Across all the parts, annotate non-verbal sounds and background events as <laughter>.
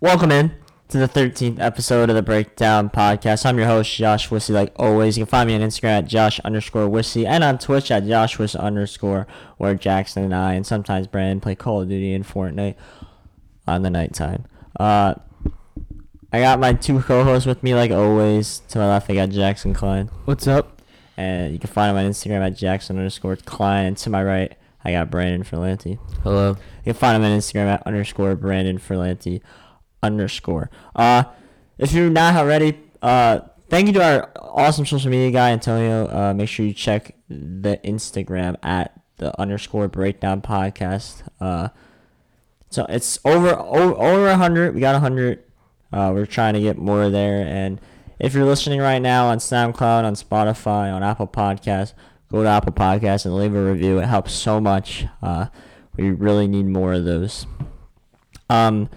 Welcome in to the 13th episode of the Breakdown Podcast. I'm your host, Josh Wissy, like always. You can find me on Instagram at Josh underscore Wissy and on Twitch at Josh Wiss underscore, where Jackson and I and sometimes Brandon play Call of Duty and Fortnite on the nighttime. Uh, I got my two co-hosts with me, like always. To my left, I got Jackson Klein. What's up? And you can find him on Instagram at Jackson underscore Klein. And to my right, I got Brandon Ferlanti. Hello. You can find him on Instagram at underscore Brandon Ferlanti underscore. Uh, if you're not already, uh, thank you to our awesome social media guy Antonio. Uh, make sure you check the Instagram at the underscore breakdown podcast. Uh, so it's over over over a hundred. We got a hundred. Uh, we're trying to get more there. And if you're listening right now on SoundCloud, on Spotify, on Apple Podcasts, go to Apple Podcasts and leave a review. It helps so much. Uh, we really need more of those. Um,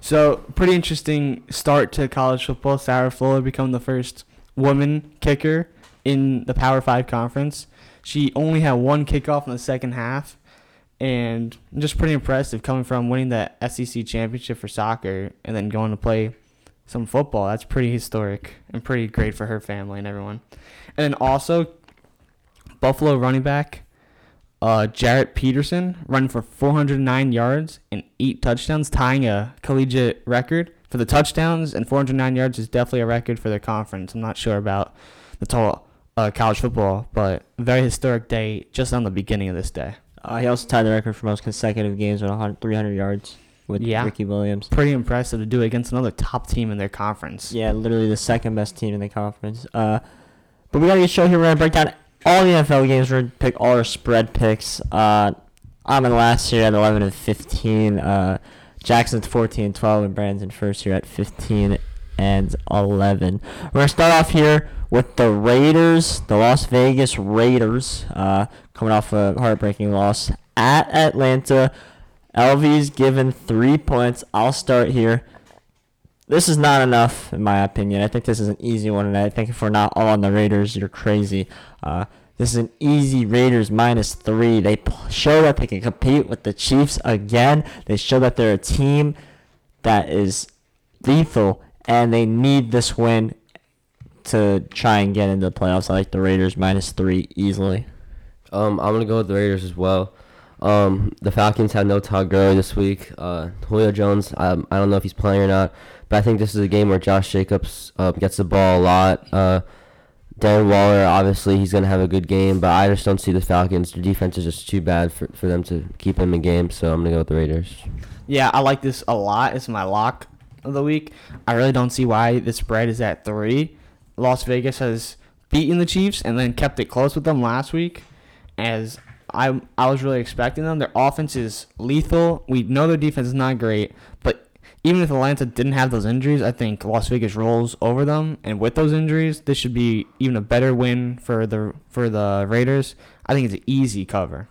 So, pretty interesting start to college football. Sarah Fuller become the first woman kicker in the Power 5 conference. She only had one kickoff in the second half and just pretty impressive coming from winning the SEC championship for soccer and then going to play some football. That's pretty historic and pretty great for her family and everyone. And then also Buffalo running back uh, Jaret Patterson running for 409 yards and eight touchdowns, tying a collegiate record for the touchdowns. And 409 yards is definitely a record for their conference. I'm not sure about the total uh, college football, but very historic day just on the beginning of this day. uh, he also tied the record for most consecutive games with 100, 300 yards with Yeah. Ricky Williams. Pretty impressive to do it against another top team in their conference. Yeah, literally the second best team in the conference. Uh, but we got to get show here. We're gonna break down all the NFL games. We're gonna pick all our spread picks. Uh, I'm in last year at 11 and 15. Uh, Jackson's 14 and 12, and Brandon's in first year at 15 and 11. We're gonna start off here with the Raiders, the Las Vegas Raiders, uh, coming off a heartbreaking loss at Atlanta. LV's given three points. I'll start here this is not enough in my opinion. I think this is an easy one, and I think if we're not all on the Raiders, you're crazy. Uh, this is an easy Raiders minus three. They show that they can compete with the Chiefs again. They show that they're a team that is lethal, and they need this win to try and get into the playoffs. I like the Raiders minus three easily. Um, I'm gonna go with the Raiders as well. Um, the Falcons had no Todd Gurley this week. Uh, Julio Jones, um, I don't know if he's playing or not, but I think this is a game where Josh Jacobs uh, gets the ball a lot. Uh, Darren Waller, obviously, he's gonna have a good game, but I just don't see the Falcons. Their defense is just too bad for, for them to keep him in game, so I'm gonna go with the Raiders. Yeah, I like this a lot. It's my lock of the week. I really don't see why the spread is at three. Las Vegas has beaten the Chiefs and then kept it close with them last week, as I I was really expecting them. Their offense is lethal. We know their defense is not great, but even if Atlanta didn't have those injuries, I think Las Vegas rolls over them. And with those injuries, this should be even a better win for the for the Raiders. I think it's an easy cover.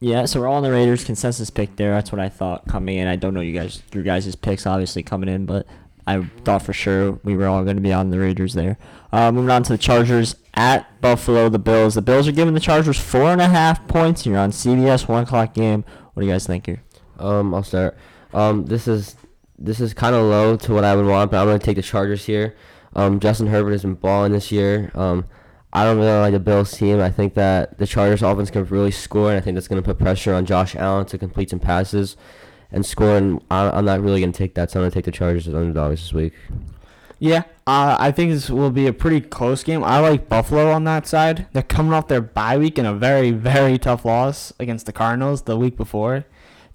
Yeah, so we're all on the Raiders consensus pick there. That's what I thought coming in. I don't know you guys your guys' picks obviously coming in, but I thought for sure we were all going to be on the Raiders there. Uh, moving on to the Chargers at Buffalo, the Bills. The Bills are giving the Chargers four and a half points here on CBS one o'clock game. What do you guys think here? Um, I'll start. Um, this is this is kind of low to what I would want, but I'm gonna take the Chargers here. Um, Justin Herbert has been balling this year. Um, I don't really like the Bills team. I think that the Chargers offense can really score, and I think that's gonna put pressure on Josh Allen to complete some passes and score. And I, I'm not really gonna take that, so I'm gonna take the Chargers as underdogs this week. Yeah, uh, I think this will be a pretty close game. I like Buffalo on that side. They're coming off their bye week and a very, <laughs> very tough loss against the Cardinals the week before.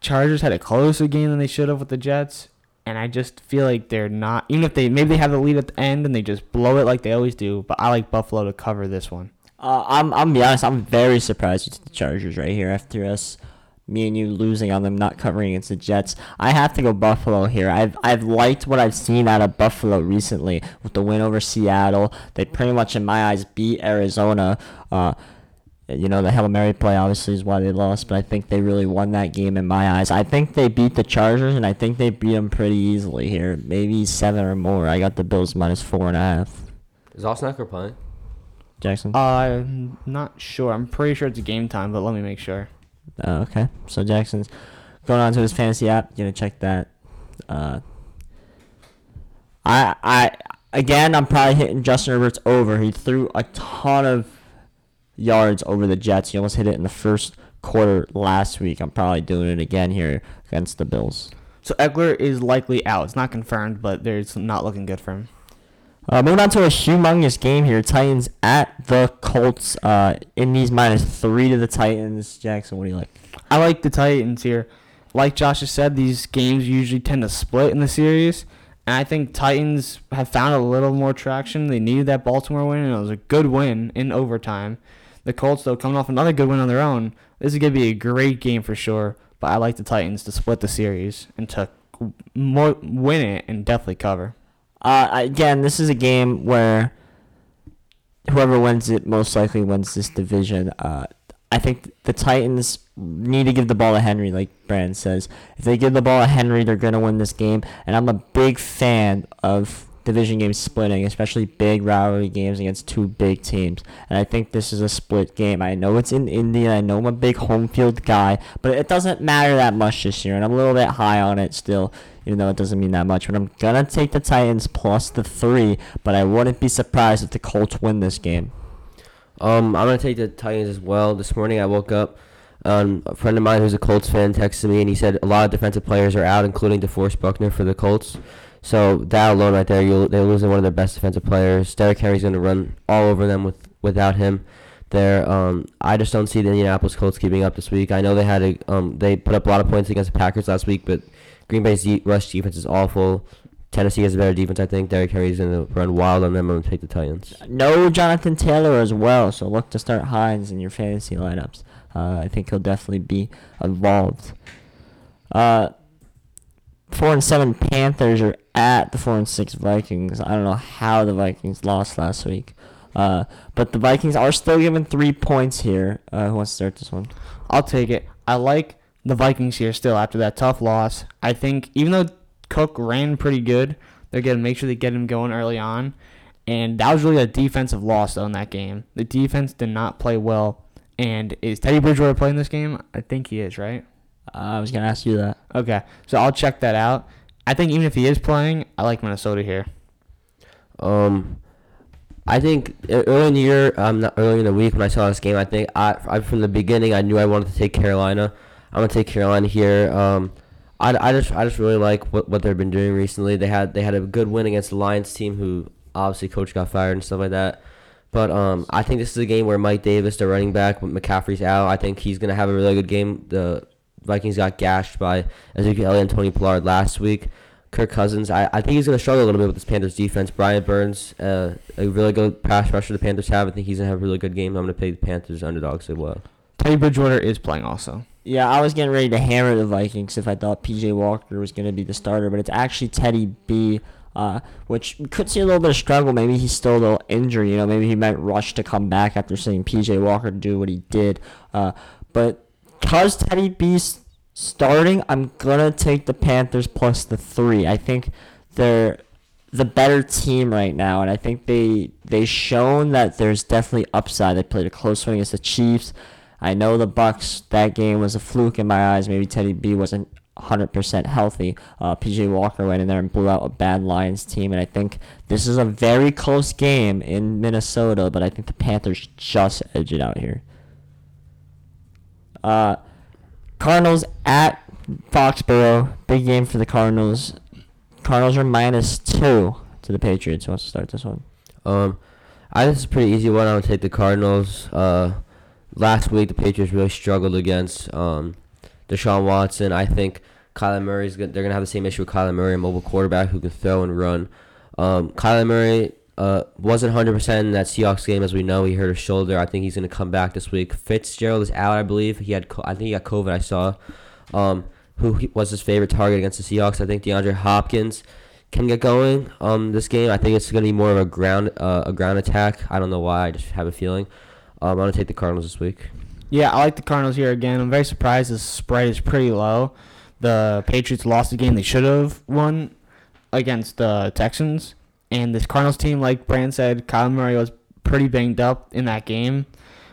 Chargers had a closer game than they should have with the Jets, and I just feel like they're not. Even if they maybe they have the lead at the end and they just blow it like they always do, but I like Buffalo to cover this one. Uh, I'm I'm be honest. I'm very surprised with the Chargers right here after us, me and you losing on them not covering against the Jets. I have to go Buffalo here. I've I've liked what I've seen out of Buffalo recently with the win over Seattle. They pretty much, in my eyes, beat Arizona. Uh, you know the Hail Mary play obviously is why they lost, but I think they really won that game in my eyes. I think they beat the Chargers, and I think they beat them pretty easily here, maybe seven or more. I got the Bills minus four and a half. Is Austin Ekeler playing? Jackson. I'm not sure. I'm pretty sure it's game time, but let me make sure. Uh, okay, so Jackson's going on to his fantasy app, gonna check that. Uh, I I again, I'm probably hitting Justin Herbert's over. He threw a ton of yards over the Jets. He almost hit it in the first quarter last week. I'm probably doing it again here against the Bills. So Ekeler is likely out. It's not confirmed, but there's not looking good for him. Uh, moving on to a humongous game here. Titans at the Colts. Uh, Indies minus three to the Titans. Jackson, what do you like? I like the Titans here. Like Josh has said, these games usually tend to split in the series. And I think Titans have found a little more traction. They needed that Baltimore win, and it was a good win in overtime. The Colts, though, coming off another good win on their own. This is going to be a great game for sure. But I like the Titans to split the series and to more win it and definitely cover. Uh, again, this is a game where whoever wins it most likely wins this division. Uh, I think the Titans need to give the ball to Henry, like Brand says. If they give the ball to Henry, they're going to win this game. And I'm a big fan of division games splitting, especially big rivalry games against two big teams. And I think this is a split game. I know it's in Indy, and I know I'm a big home field guy, but it doesn't matter that much this year. And I'm a little bit high on it still, even though it doesn't mean that much. But I'm going to take the Titans plus the three, but I wouldn't be surprised if the Colts win this game. Um, I'm gonna take the Titans as well. This morning I woke up. Um, a friend of mine who's a Colts fan texted me and he said a lot of defensive players are out, including DeForest Buckner for the Colts. So that alone right there, you'll, they're losing one of their best defensive players. Derrick Henry's gonna run all over them with without him. There, um, I just don't see the Indianapolis Colts keeping up this week. I know they had a, um, they put up a lot of points against the Packers last week, but Green Bay's rush defense is awful. Tennessee has a better defense, I think. Derrick Henry's going to run wild on them. Going to take the Titans. No Jonathan Taylor as well, so look to start Hines in your fantasy lineups. Uh, I think he'll definitely be involved. Uh, four and seven Panthers are at the four and six Vikings. I don't know how the Vikings lost last week, uh, but the Vikings are still given three points here. Uh, who wants to start this one? I'll take it. I like the Vikings here still after that tough loss. I think even though Cook ran pretty good, they're gonna make sure they get him going early on. And that was really a defensive loss in that game. The defense did not play well. And is Teddy Bridgewater playing this game? I think he is, right? Uh, I was gonna ask you that. Okay, so I'll check that out. I think even if he is playing, I like Minnesota here. Um, I think early in the year, um, not early in the week when I saw this game, I think I, I from the beginning I knew I wanted to take Carolina. I'm gonna take Carolina here. Um, I, I just I just really like what, what they've been doing recently. They had they had a good win against the Lions team, who obviously coach got fired and stuff like that. But um, I think this is a game where Mike Davis, the running back, when McCaffrey's out, I think he's gonna have a really good game. The Vikings got gashed by Ezekiel Elliott and Tony Pollard last week. Kirk Cousins, I, I think he's going to struggle a little bit with this Panthers defense. Brian Burns, uh, a really good pass rusher the Panthers have. I think he's going to have a really good game. I'm going to pick the Panthers underdogs as well. Teddy Bridgewater is playing also. Yeah, I was getting ready to hammer the Vikings if I thought PJ Walker was going to be the starter, but it's actually Teddy B, uh, which could see a little bit of struggle. Maybe he's still a little injured. You know, maybe he might rush to come back after seeing PJ Walker do what he did. Uh, but because Teddy B's starting, I'm gonna take the Panthers plus the three. I think they're the better team right now, and I think they they shown that there's definitely upside. They played a close one against the Chiefs. I know the Bucks. That game was a fluke in my eyes. Maybe Teddy B wasn't 100% healthy. Uh, PJ Walker went in there and blew out a bad Lions team, and I think this is a very close game in Minnesota. But I think the Panthers just edge it out here. Uh, Cardinals at Foxborough. Big game for the Cardinals. Cardinals are minus two to the Patriots. Who wants to start this one? Um, I think this is a pretty easy one. I would take the Cardinals. Uh, last week, the Patriots really struggled against um, Deshaun Watson. I think Kyler Murray's gonna, they're going to have the same issue with Kyler Murray, a mobile quarterback who can throw and run. Um, Kyler Murray uh, wasn't 100% in that Seahawks game, as we know. He hurt his shoulder. I think he's going to come back this week. Fitzgerald is out, I believe. He had, I think he got COVID. I saw. Um, who was his favorite target against the Seahawks? I think DeAndre Hopkins can get going. Um, this game, I think it's going to be more of a ground, uh, a ground attack. I don't know why. I just have a feeling. Um, I'm going to take the Cardinals this week. Yeah, I like the Cardinals here again. I'm very surprised the spread is pretty low. The Patriots lost the game they should have won against the Texans. And this Cardinals team, like Brand said, Kyle Murray was pretty banged up in that game.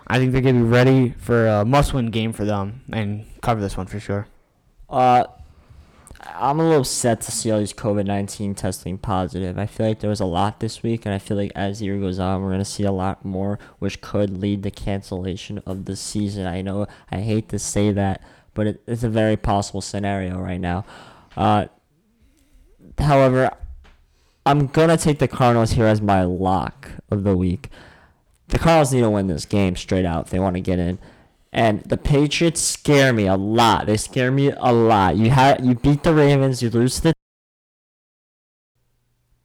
I think they're going to be ready for a must win game for them and cover this one for sure. Uh, I'm a little upset to see all these COVID 19 testing positive. I feel like there was a lot this week, and I feel like as the year goes on, we're going to see a lot more, which could lead to cancellation of the season. I know I hate to say that, but it, it's a very possible scenario right now. Uh, however, I'm to take the Cardinals here as my lock of the week. The Cardinals need to win this game straight out if they want to get in. And the Patriots scare me a lot. They scare me a lot. You had you beat the Ravens, you lose the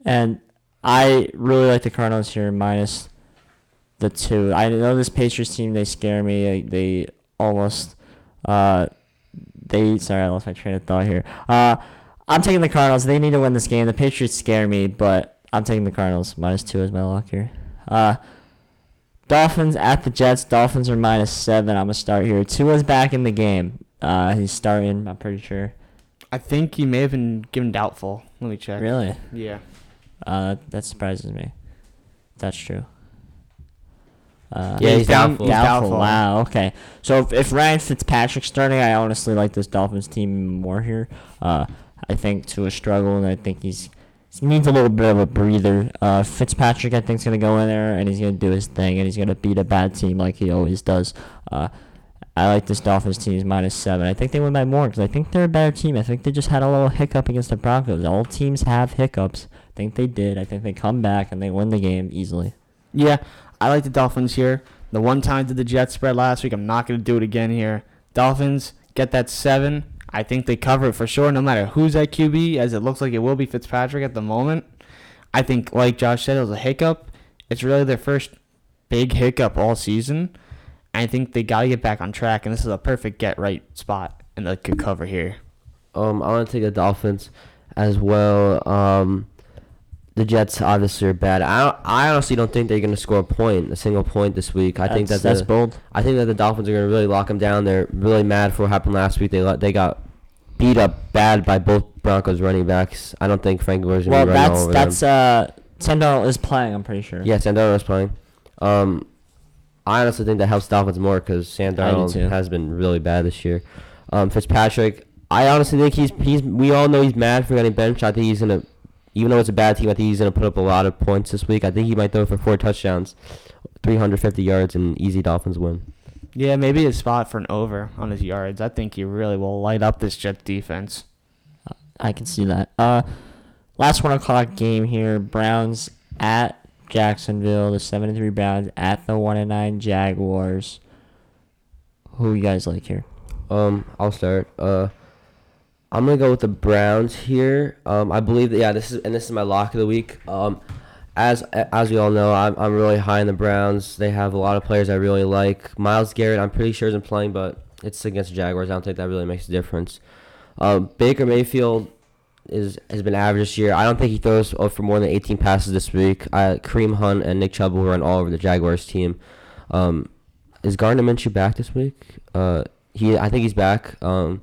and I really like the Cardinals here minus the two. I know this Patriots team they scare me. They almost uh they sorry I lost my train of thought here. Uh I'm taking the Cardinals. They need to win this game. The Patriots scare me, but I'm taking the Cardinals minus two as my lock here. Uh Dolphins at the Jets. Dolphins are minus seven. I'm gonna start here. Tua's back in the game. Uh, he's starting. I'm pretty sure. I think he may have been given doubtful. Let me check. Really? Yeah. Uh, that surprises me. That's true. Uh, Yeah, he's down- doubtful. he's doubtful. doubtful. Wow. Okay. So if, if Ryan Fitzpatrick's starting, I honestly like this Dolphins team more here. Uh, I think Tua struggle, and I think he's he needs a little bit of a breather. Uh, Fitzpatrick, I think, is gonna go in there and he's gonna do his thing, and he's gonna beat a bad team like he always does. Uh, I like this Dolphins team minus seven. I think they win by more because I think they're a better team. I think they just had a little hiccup against the Broncos. All teams have hiccups. I think they did. I think they come back and they win the game easily. Yeah, I like the Dolphins here. The one time did the Jets spread last week. I'm not going to do it again here. Dolphins get that seven. I think they cover it for sure, no matter who's at QB, as it looks like it will be Fitzpatrick at the moment. I think, like Josh said, it was a hiccup. It's really their first big hiccup all season. I think they got to get back on track, and this is a perfect get right spot, and they could cover here. Um, I want to take the Dolphins as well. Um, the Jets obviously are bad. I I honestly don't think they're going to score a point, a single point this week. I think That's- that that's the, bold. I think that the Dolphins are going to really lock them down. They're really mad for what happened last week. They they got beat up bad by both Broncos running backs. I don't think Frank Gore's Well, going to be running that's over that's them. uh, Tendall is playing. I'm pretty sure. Yeah, Sam is playing. Um, I honestly think that helps Dolphins more because Sam Darnold has been really bad this year. Um, Fitzpatrick, I honestly think he's he's. We all know he's mad for getting benched. I think he's gonna, even though it's a bad team, I think he's gonna put up a lot of points this week. I think he might throw for four touchdowns, 350 yards, and easy Dolphins win. Yeah, maybe a spot for an over on his yards. I think he really will light up this Jets defense. I can see that. Uh, last one o'clock game here. Browns at Jacksonville. The seven and three Browns at the one and nine Jaguars. Who you guys like here? Um, I'll start. Uh, I'm gonna go with the Browns here. Um, I believe that yeah, this is and this is my lock of the week. Um, as as we all know, I'm I'm really high in the Browns. They have a lot of players I really like. Myles Garrett, I'm pretty sure isn't playing, but it's against the Jaguars. I don't think that really makes a difference. Um, Baker Mayfield is has been average this year. I don't think he throws for more than 18 passes this week. Uh, Kareem Hunt and Nick Chubb will run all over the Jaguars team. Um, is Gardner Minshew back this week? Uh, he I think he's back. Um,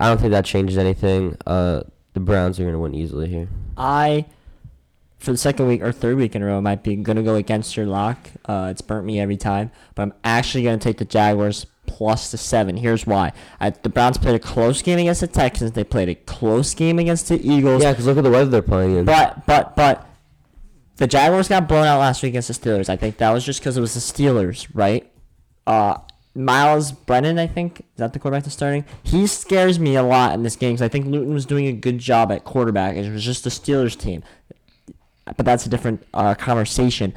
I don't think that changes anything. Uh, the Browns are gonna win easily here. I, for the second week or third week in a row, might be gonna go against your lock. Uh, it's burnt me every time, but I'm actually gonna take the Jaguars plus the seven. Here's why: I, the Browns played a close game against the Texans. They played a close game against the Eagles. Yeah, because look at the weather they're playing in. But but but the Jaguars got blown out last week against the Steelers. I think that was just because it was the Steelers, right? Uh, Miles Brennan, I think is that the quarterback that's starting. He scares me a lot in this game because I think Luton was doing a good job at quarterback. It was just the Steelers team, but that's a different uh, conversation.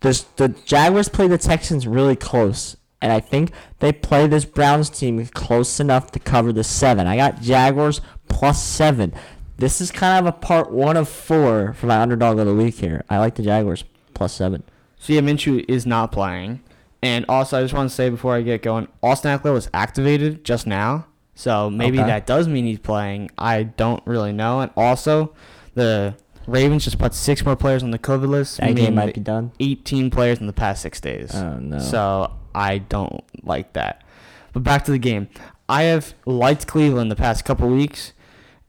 The the Jaguars play the Texans really close. And I think they play this Browns team close enough to cover the seven. I got Jaguars plus seven. This is kind of a part one of four for my underdog of the week here. I like the Jaguars plus seven. So yeah, Minshew is not playing. And also, I just want to say before I get going, Austin Ekeler was activated just now. So maybe Okay. that does mean he's playing. I don't really know. And also, the Ravens just put six more players on the COVID list. That game might be done. 18 players in the past six days. Oh no. So I don't like that. But back to the game. I have liked Cleveland the past couple weeks,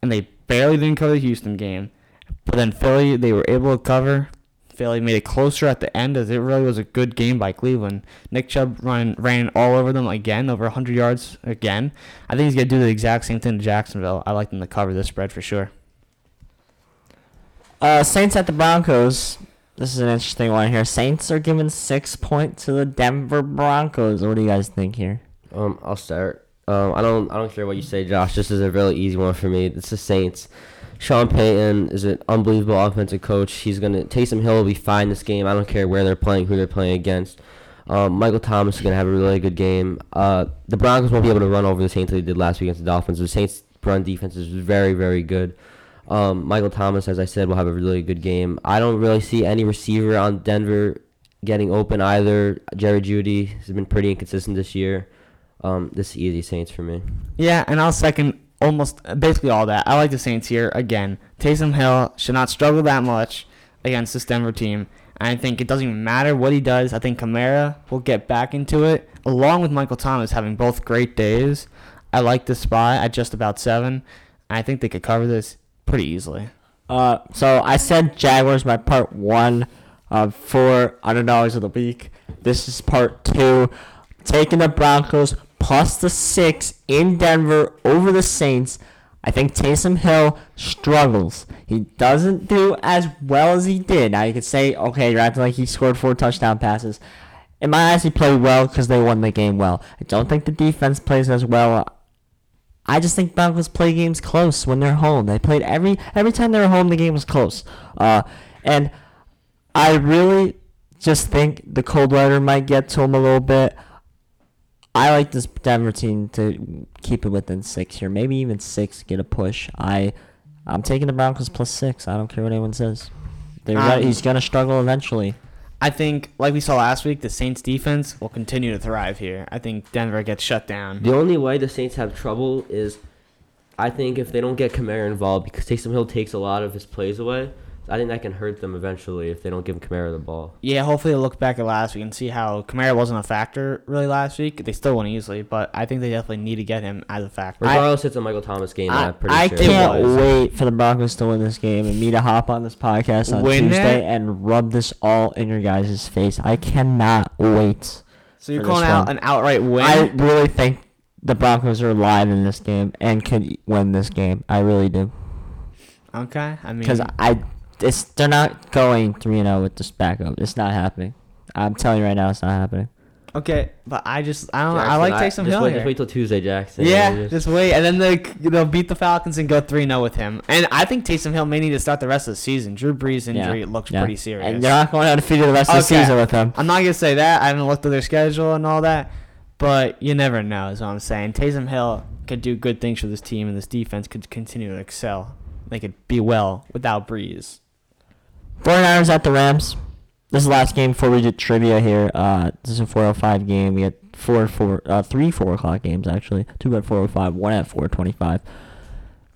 and they barely didn't cover the Houston game. But then Philly, they were able to cover. Philly made it closer at the end as it really was a good game by Cleveland. Nick Chubb run, ran all over them again, over 100 yards again. I think he's going to do the exact same thing to Jacksonville. I like them to cover this spread for sure. Uh, Saints at the Broncos. This is an interesting one here. Saints are giving six points to the Denver Broncos. What do you guys think here? Um, I'll start. Um, I don't I don't care what you say, Josh. This is a really easy one for me. It's the Saints. Sean Payton is an unbelievable offensive coach. He's gonna Taysom Hill will be fine this game. I don't care where they're playing, who they're playing against. Um, Michael Thomas is gonna have a really good game. Uh, the Broncos won't be able to run over the Saints like they did last week against the Dolphins. The Saints' run defense is very very good. Um, Michael Thomas, as I said, will have a really good game. I don't really see any receiver on Denver getting open either. Jerry Jeudy has been pretty inconsistent this year. Um, this is easy Saints for me. Yeah, and I'll second almost basically all that. I like the Saints here again. Taysom Hill should not struggle that much against this Denver team. I think it doesn't even matter what he does. I think Kamara will get back into it, along with Michael Thomas having both great days. I like this spot at just about seven. I think they could cover this pretty easily. Uh, so I said Jaguars my part one of four underdogs of the week. This is part two. Taking the Broncos plus the six in Denver over the Saints. I think Taysom Hill struggles. He doesn't do as well as he did. Now you could say, okay, you're acting like he scored four touchdown passes. In my eyes, he played well because they won the game well. I don't think the defense plays as well. I just think Broncos play games close when they're home. They played every every time they were home, the game was close. Uh, and I really just think the cold weather might get to them a little bit. I like this Denver team to keep it within six here, maybe even six, get a push. I, I'm taking the Broncos plus six. I don't care what anyone says. Um, right, he's gonna struggle eventually. I think, like we saw last week, the Saints defense will continue to thrive here. I think Denver gets shut down. The only way the Saints have trouble is, I think if they don't get Kamara involved because Taysom Hill takes a lot of his plays away. I think that can hurt them eventually if they don't give Kamara the ball. Yeah, hopefully they'll look back at last week and see how Kamara wasn't a factor really last week. They still won easily, but I think they definitely need to get him as a factor. Regardless, it's a Michael Thomas game. I, I'm pretty I sure. can't wait for the Broncos to win this game and me to hop on this podcast on Win Tuesday it? and rub this all in your guys' face. I cannot wait. so you're calling out one. an outright win? I really think the Broncos are alive in this game and could win this game. I really do okay, I mean, because I it's they're not going three and zero with this backup. It's not happening. I'm telling you right now, it's not happening. okay, but I just I don't. know. I like Taysom just Hill wait, here. Just wait till Tuesday, Jackson. yeah, Just- just wait, and then they they'll beat the Falcons and go three 0 with him. And I think Taysom Hill may need to start the rest of the season. Drew Brees' injury looks Yeah. pretty serious. And they're not going undefeated the rest of the season with him. I'm not gonna say that. I haven't looked at their schedule and all that, but you never know. Is what I'm saying. Taysom Hill could do good things for this team, and this defense could continue to excel. They could be well without Brees. 49ers at the Rams. This is the last game before we do trivia here. Uh, this is a 4:05 game. We had four, four, uh, three four o'clock games actually. Two at 4:05, one at 4:25.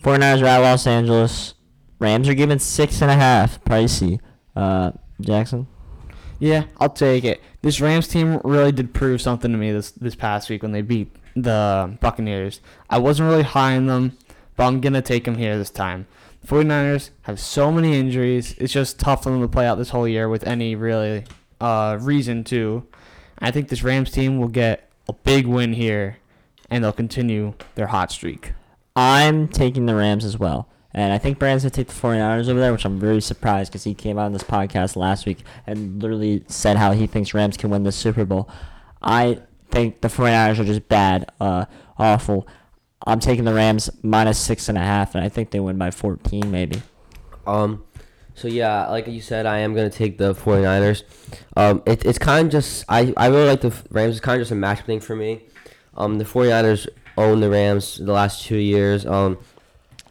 49ers are at Los Angeles. Rams are given six and a half. Pricey. Uh, Jackson. Yeah, I'll take it. This Rams team really did prove something to me this this past week when they beat the Buccaneers. I wasn't really high on them, but I'm gonna take them here this time. 49ers have so many injuries. It's just tough for them to play out this whole year with any really uh, reason to. I think this Rams team will get a big win here, and they'll continue their hot streak. I'm taking the Rams as well. And I think Brandon's going to take the 49ers over there, which I'm very surprised because he came out on this podcast last week and literally said how he thinks Rams can win the Super Bowl. I think the 49ers are just bad, uh, awful. I'm taking the Rams minus six and a half, and I think they win by 14 maybe. Um, so yeah, like you said, I am gonna take the 49ers. Um, it, it's kind of just I, I really like the Rams. It's kind of just a matchup thing for me. Um, the 49ers own the Rams the last two years. Um,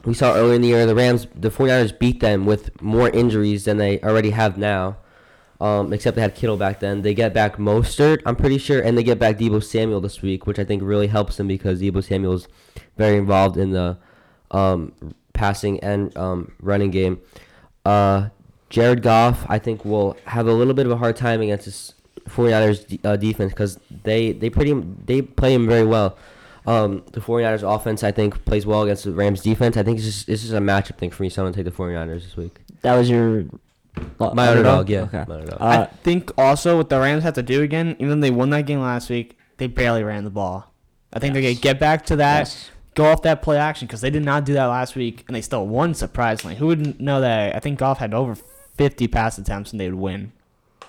we saw earlier in the year the Rams, the 49ers beat them with more injuries than they already have now. Um, except they had Kittle back then. They get back Mostert, I'm pretty sure, and they get back Deebo Samuel this week, which I think really helps them because Deebo Samuel is very involved in the um, passing and um, running game. Uh, Jared Goff, I think, will have a little bit of a hard time against this 49ers de- uh, defense because they they pretty they play him very well. Um, the 49ers offense, I think, plays well against the Rams defense. I think it's just a matchup thing for me, so I'm gonna take the 49ers this week. That was your My underdog, yeah. Okay. My underdog. I think also what the Rams have to do again, even though they won that game last week, they barely ran the ball. I think they're gonna get back to that, yes. go off that play action because they did not do that last week, and they still won surprisingly. Who would know that? I think Goff had over 50 pass attempts and they would win,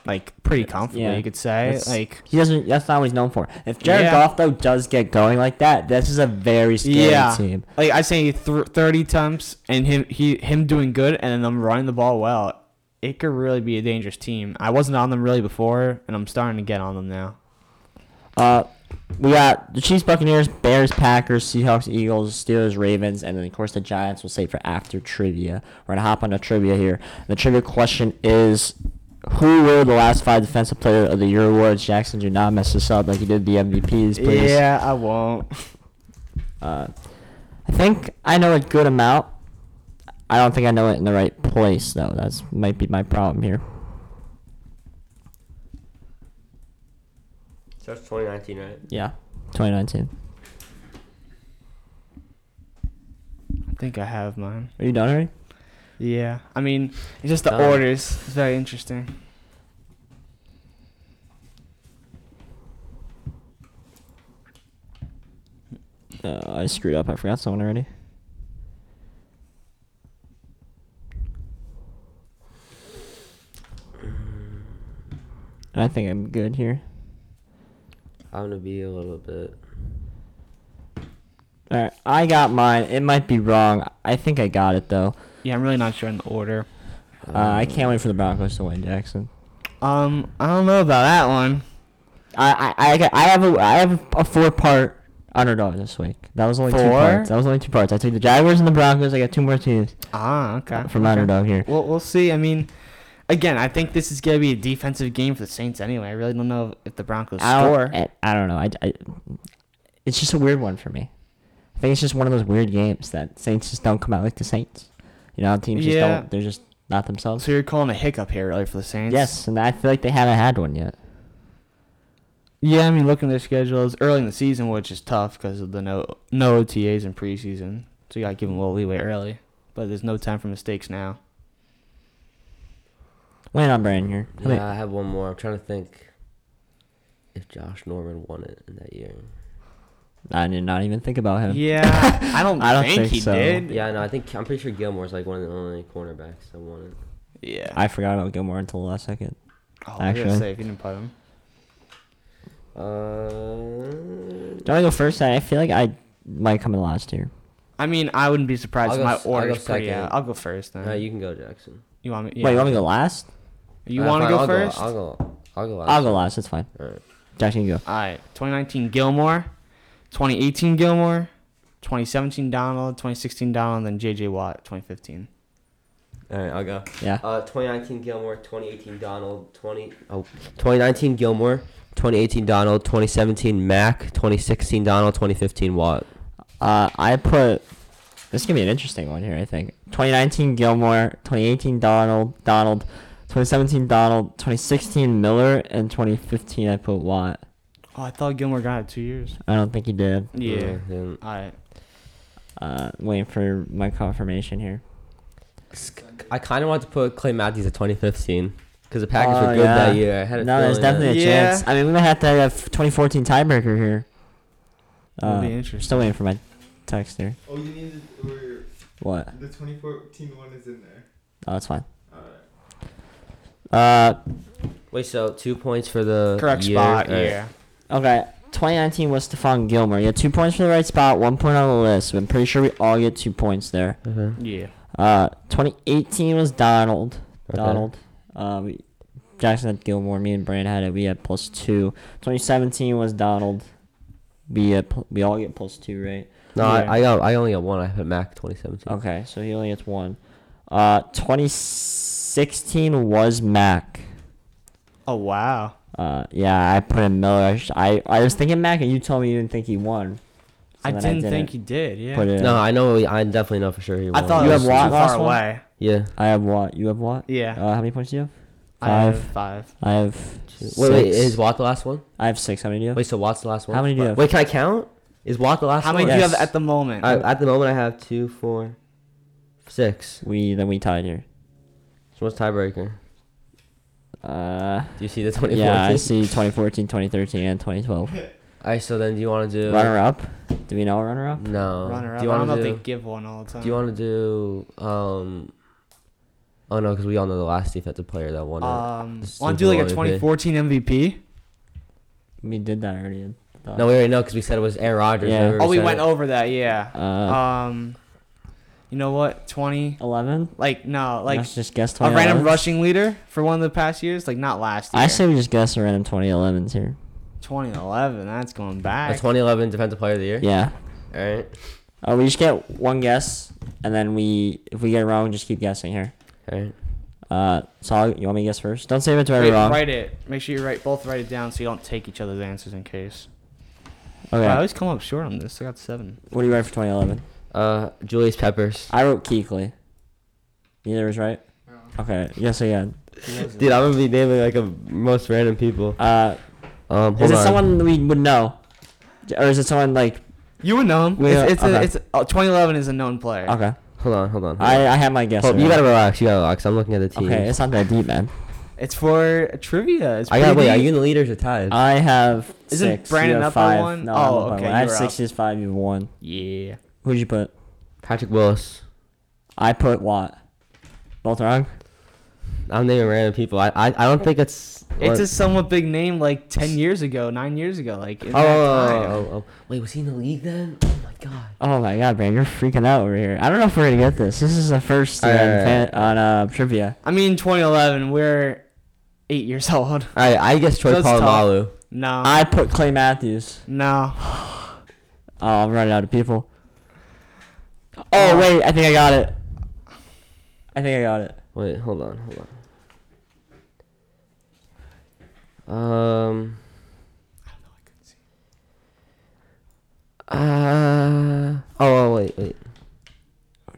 like pretty comfortably. Yeah. You could say, That's- like He doesn't. That's not what he's known for. If Jared Yeah. Goff though does get going like that, this is a very scary Yeah. team. like I say, th- 30 attempts and him he him doing good, and then them running the ball well. It could really be a dangerous team. I wasn't on them really before, and I'm starting to get on them now. Uh, we got the Chiefs, Buccaneers, Bears, Packers, Seahawks, Eagles, Steelers, Ravens, and then of course the Giants. We'll save for after trivia. We're gonna hop on the trivia here. The trivia question is, who were the last five Defensive Player of the Year awards? Jackson, do not mess this up like you did the MVPs, please. Yeah, I won't. Uh, I think I know a good amount. I don't think I know it in the right place though. That's might be my problem here. So it's 2019, right? Yeah, 2019. I think I have mine. Are you done already? Yeah, I mean, it's just the Done. orders. It's very interesting. Uh, I screwed up. I forgot someone already. I think I'm good here. I'm gonna be a little bit. All right, I got mine. It might be wrong. I think I got it though. Yeah, I'm really not sure in the order. Uh, I can't wait for the Broncos to win, Jackson. Um, I don't know about that one. I I I, got- I have a I have a four part underdog this week. That was only two Four? parts. That was only two parts. I took the Jaguars and the Broncos. I got two more teams Ah, okay. from my okay. underdog here. Well, we'll see. I mean, again, I think this is gonna be a defensive game for the Saints anyway. I really don't know if the Broncos I score. I, I don't know. I, I, it's just a weird one for me. I think it's just one of those weird games that Saints just don't come out like the Saints. You know, teams just Yeah. don't. They're just not themselves. So you're calling a hiccup here, really, for the Saints? Yes, and I feel like they haven't had one yet. Yeah, I mean, looking at their schedules early in the season, which is tough because of the no no OTAs in preseason. So you gotta give them a little leeway early. But there's no time for mistakes now. Wait on Brandon here. How many- Yeah, I have one more. I'm trying to think if Josh Norman won it in that year. I did not even think about him. Yeah, <laughs> I don't, I don't think, think he so. did. Yeah, no, I think I'm pretty sure Gilmore's like one of the only cornerbacks that won it. Yeah. I forgot about Gilmore until the last second. oh, I was actually. say if you didn't put him. Uh, Do I go first? I feel like I might come in last here. I mean, I wouldn't be surprised I'll if go my s- I'll order's pretty out. I'll go first then. no, you can go, Jackson. you want me? Wait, you want me to go last? You want to go I'll first? I'll go. I'll go last. I'll go last. That's fine. Alright. Jackson, you go. All right, 2019 Gilmore, 2018 Gilmore, 2017 Donald, 2016 Donald, and then JJ Watt, 2015. Alright, I'll go. Yeah. Uh, 2019 Gilmore, 2018 Donald, 20 oh, 2019 Gilmore, 2018 Donald, 2017 Mack, 2016 Donald, 2015 Watt. Uh, I put this is gonna be an interesting one here. I think 2019 Gilmore, 2018 Donald, Donald, 2017 Donald, 2016 Miller, and 2015 I put Watt. Oh, I thought Gilmore got it two years. I don't think he did. Yeah. then- All right. Uh, waiting for my confirmation here. I kind of want to put Clay Matthews at 2015 because the Packers Oh, were good yeah. that year. I had a No, there's feeling that- definitely a Yeah. chance. I mean, we might have to have 2014 tiebreaker here. That'll Uh, be interesting. Still waiting for my text here. Oh, you needed. Or What? the 2014 one is in there. Oh, that's fine. Alright. Uh, Wait, so two points for the Correct year? spot. Alright. Yeah. okay. 2019 was Stephon Gilmore. You had two points for the right spot, one point on the list. I'm pretty sure we all get two points there. Okay. Yeah. Uh, 2018 was Donald. Okay. Donald. Uh, we, Jackson had Gilmore. Me and Brand had it. We had plus two. 2017 was Donald. We had, pl- we all get plus two, right? No, Yeah. I, I got I only got one. I put Mack 2017. Okay, so he only gets one. Uh, 2016 was Mack. Oh wow. Uh, yeah, I put in Miller. I, sh- I, I was thinking Mack, and you told me you didn't think he won. So I then didn't think he did. Yeah. Put. No, I know. I definitely know for sure he I won. thought You have was Watt too last far one? away. Yeah. I have what? You have what? Yeah. Uh, how many points do you have? I have five. five. I have. Wait, wait, is Watt the last one? I have six. How many do you have? Wait, so Watt's the last one? How many do you have? Wait, can I count? Is Watt the last one? How one? many do you have at the moment? I, at the moment, I have two, four, six. We then we tied here. What's tiebreaker? Uh, Do you see the 2014? yeah, I see 2014, 2013, and 2012. All right, so then do you want to do Runner up. Do we know a runner up? No. Runner up. Do you I don't want know to if do? they give one all the time. Do you want to do? Um. Oh no, because we all know the last defensive player that won it. um, the want to do like a Bowl MVP. 2014 MVP? We did that already. I no, we already know because we said it was Aaron Rodgers. Yeah. Oh, we went it? over that. Yeah. Uh, Um, you know what? 20. 11. Like no, like Let's just guess a random rushing leader for one of the past years. Like not last year. I say we just guess a random 2011s here. 2011. That's going A back. 2011 Defensive Player of the Year. Yeah. All right. Oh, we just get one guess, and then we, if we get it wrong, just keep guessing here. All right. Uh, so I'll, you want me to guess first? Don't say if it's right Wait, or wrong. write it. Make sure you write both write it down so you don't take each other's answers in case. Okay. Wow, I always come up short on this. I got seven. what do you write for 2011? Uh, Julius Peppers. I wrote Kuechly. Neither was right. Okay. Yes again. Dude, I'm gonna be naming like a most random people. Uh, Um, hold is it on. someone we would know, or is it someone like? You would know him. We- it's it's, okay. a, it's oh, 2011 is a known player. Okay. Hold on, hold on. hold I on. I have my guess. Hold- you gotta relax. You gotta relax. I'm looking at the team. Okay, it's not that deep, man. It's for trivia. It's I got. pretty Wait, are you in the leaders or tied? I have Isn't six. Brandon you have up by five. one? No, Oh, I'm okay. I have you're six. up. He's five. You have one. Yeah. Who'd you put? Patrick Willis. I put Watt. Both wrong. I'm naming random people. I I, I don't think it's. It's what- a somewhat big name like 10 years ago, 9 years ago. Like, in Oh, that oh, time. oh, oh. Wait, was he in the league then? Oh my god. Oh my god, man, you're freaking out over here. I don't know if we're gonna get this. This is the first Alright, on, alright, fan- alright. on uh, trivia. I mean, 2011, we're 8 years <laughs> old. All right, I guess Troy That's tough. Polamalu. No. I put Clay Matthews. no. <sighs> Oh, I'm running out of people. Oh wait, I think I got it. I think I got it. Wait, hold on, hold on. Um. Uh. Oh, oh, wait, wait.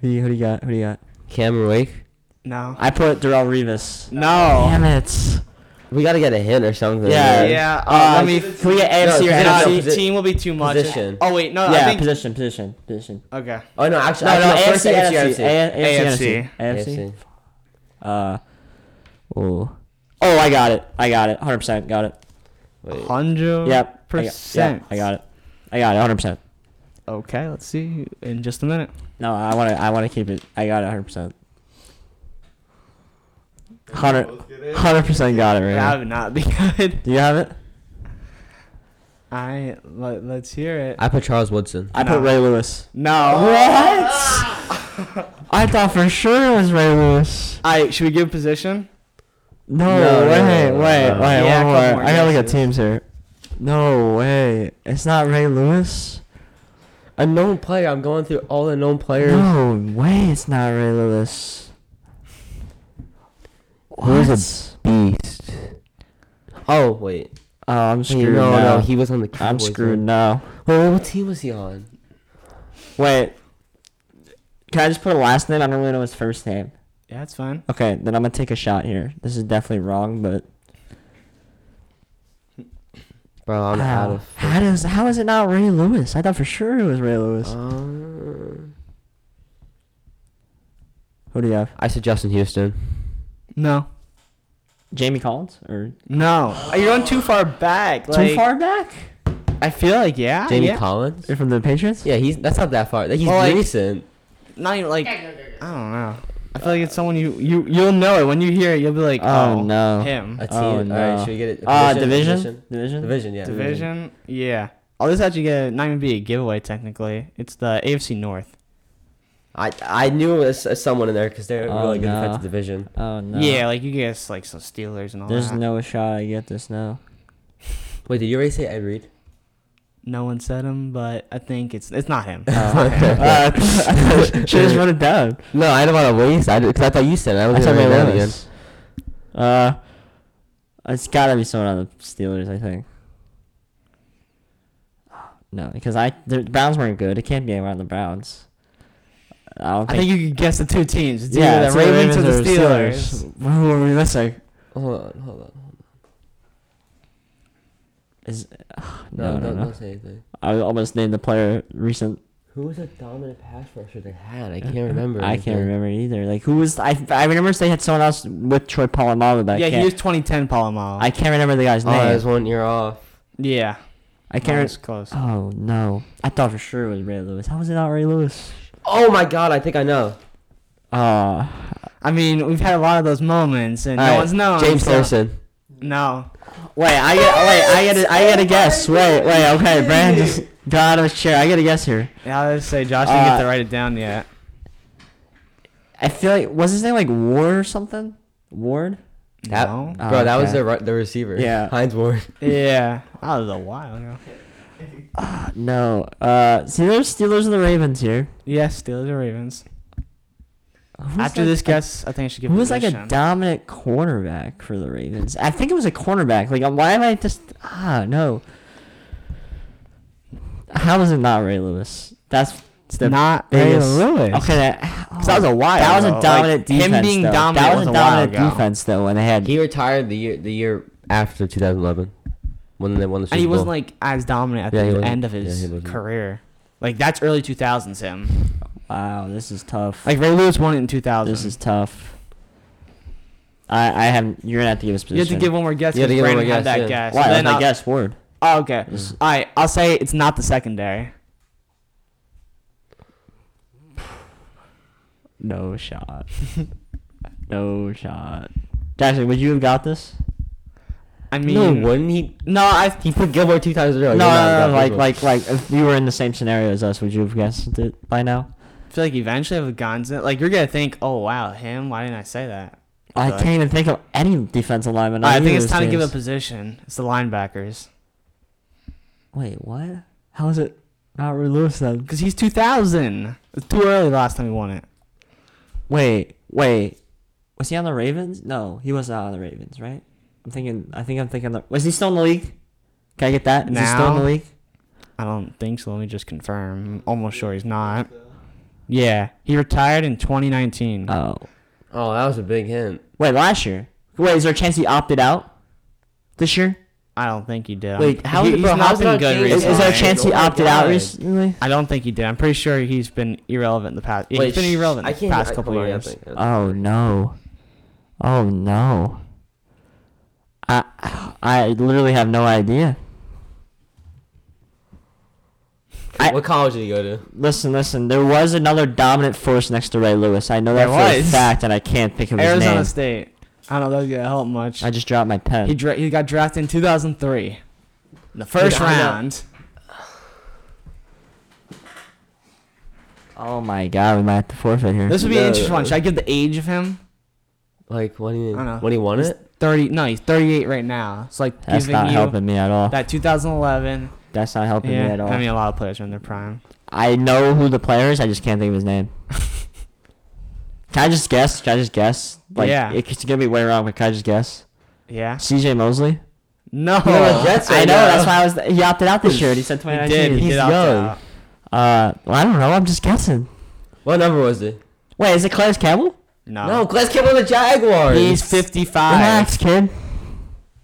Who do you, who do you got? Who do you got? Cameron Wake. No. I put Darrelle Revis. No. Damn it. We gotta get a hint or something. Yeah. right? Yeah. Uh, Uh, let me. Can we get No, AFC or position, No, no, NFC? posi- team will be too much. position. Oh wait, no. I think. position, position, position. Okay. Oh no, actually, No, no, actually, AFC, first NFC, NFC. AFC, AFC. AFC. AFC. Uh, oh, oh, I got it. I got it. Hundred percent. Got it. Wait. Hundred. Yep. Percent. yep, I got it. I got it. Hundred percent. Okay. Let's see in just a minute. No, I want to. I want to keep it. I got it. Hundred percent. Hundred. Both? Hundred percent got it right. That would not <laughs> be good. Do you have it? I let, let's hear it. I put Charles Woodson. I No. put Ray Lewis. no. What? <laughs> I thought for sure it was Ray Lewis. I should we give position? No, No, no, wait, no, no, wait, no, wait, Yeah, a one more. more I gotta look at guesses. teams here. No way. It's not Ray Lewis. A known player. I'm going through all the known players. No way, it's not Ray Lewis. Who's a Beast. Oh wait. Oh, I'm Wait, screwed no, now. no, he was on the. I'm screwed right? now. Wait, what team was he on? Wait. Can I just put a last name? I don't really know his first name. Yeah, that's fine. Okay, then I'm gonna take a shot here. This is definitely wrong, but Bro, I'm how? out of. how does how is it not Ray Lewis? I thought for sure it was Ray Lewis. Uh, Who do you have? I said Justin Houston. No. Jamie Collins or No. You're going too far back. too far back? I feel like yeah. Jamie yeah. Collins. You're from the Patriots? Yeah, he's that's not that far. He's Well, like- recent. Not even like. I don't know. I feel like it's someone you you you'll know it when you hear it. You'll be like, Oh, oh, no. him. A team. Oh, All no. right, should we get it? Uh, Position? division? Division? Division, yeah. Division. Yeah. Oh, this actually get not even be a giveaway technically. It's the AFC North. I I knew it was uh, someone in there because they're Oh, really good no. defensive division. Oh no. Yeah, like you guess like some Steelers and all. There's that. no shot I get this now. <laughs> Wait, did you already say Ed Reed? No one said him, but I think it's it's not him. Oh. <laughs> uh, <laughs> should just run it down. No, I don't want to waste. I because I thought you said it. I I was gonna Ray again. Uh, it's gotta be someone on the Steelers, I think. No, because I the Browns weren't good. It can't be anyone on the Browns. I don't I think you could guess the two teams. It's yeah, either the the Ravens or the Steelers. Who are we missing? Hold on, hold on. Is <sighs> No, no, no, don't, no. don't say anything. I almost named the player recent. Who was a dominant pass rusher they had? I uh, can't remember. I can't remember either. Like who was I? I remember they had someone else with Troy Polamalu, but yeah, he was 2010 Polamalu. I can't remember the guy's name. Oh, name. that was one year off. yeah, I can't. That was Re- close. oh no! I thought for sure it was Ray Lewis. How was it not Ray Lewis? Oh my god, I think I know. Uh, I mean, we've had a lot of those moments, and no Alright, one's known. James so- Harrison. No. wait, I get. Wait, I get. I get a guess. Wait, wait. Okay, Brandon just got out of his chair. I get a guess here. Yeah, I was say Josh didn't get Uh, to write it down yet. I feel like was his name like Ward or something? Ward. That, no. Oh, bro, that was the ri- the receiver. Yeah. Hines Ward. Yeah, <laughs> that was a while ago. Uh, no. Uh, Steelers, Steelers, and the Ravens here. Yes, Steelers or Ravens. Who's After like this a- guess, I think I should give. Who was like a position. dominant cornerback for the Ravens? I think it was a cornerback. Like, um, why am I just ah no? How is it not Ray Lewis? That's the not Ray Lewis. Okay, that, 'Cause that was a while That was a dominant Like, him defense. being though. dominant that was was a a dominant defense though when they had. He retired the year the year after 2011 when they won the Super and he Bowl. wasn't like as dominant at Yeah, he the wasn't. end of Yeah, his he wasn't. career. Like that's early 2000s him. wow, this is tough. Like Ray Lewis won it in 2000. this is tough. I I have. You're gonna have to give us you have position. to give one more guess You have because to give one Brandon more had guess, that yeah. guess. Why? And then I I'll- guess word. Oh, okay. This- All right, I'll say it's not the secondary. No shot. <laughs> no shot. Jackson, would you have got this? I no, mean, wouldn't he? no, I He put Gilmore two times in a row. no, He would no, no, like, like, like, if you were in the same scenario as us, would you have guessed it by now? I feel like eventually with would have like you're gonna think, oh wow, him. Why didn't I say that? I Like- can't even think of any defensive lineman. I think it's time to give a position. It's the linebackers Wait, what? How is it not Ray Lewis then? because he's 2000. It's too early the last time he won it. Wait, wait. Was he on the Ravens? No, he was not on the Ravens, right? I'm thinking. I think I'm thinking. The, was he still in the league? Can I get that? Is he still in the league? I don't think so. Let me just confirm. I'm almost sure he's not. Yeah, he retired in 2019. Oh, oh, that was a big hint. wait, last year. Wait, is there a chance he opted out this year? I don't think he did. Wait, how- he, bro, he's how's not it been good changed? Is, recently. is there a chance he Oh opted out recently? I don't think he did. I'm pretty sure he's been irrelevant in the past. Yeah, he's been irrelevant I the past I- couple oh, hold I years. Oh no. Oh no. I I literally have no idea. I- what college did he go to? Listen, listen. There was another dominant force next to Ray Lewis. I know that There for a fact, and I can't think of his name. Arizona name. State. I don't know if that's gonna help much. I just dropped my pen. He dra- he got drafted in 2003, in the first I know. round. oh my god, we might have to forfeit here. This would be an No. interesting one. Should I give the age of him? Like when he I don't know. when he won He's it? 30. No, he's 38 right now. It's like That's giving not you helping me at all. that 2011. That's not helping me at all. I mean a lot of players are in their prime. I know who the player is. I just can't think of his name. <laughs> can I just guess? Can I just guess? Like, Yeah. It's gonna be way wrong, but can I just guess? Yeah. C.J. Mosley. No. He on the Jets I know. now. That's why I was. He opted out this year. He said He 2019. did. He He's did young. out. Uh, well, I don't know. I'm just guessing. What number was it? Wait, is it Calais Campbell? No. No, Glass came on the Jaguars. He's 55. Relax, kid.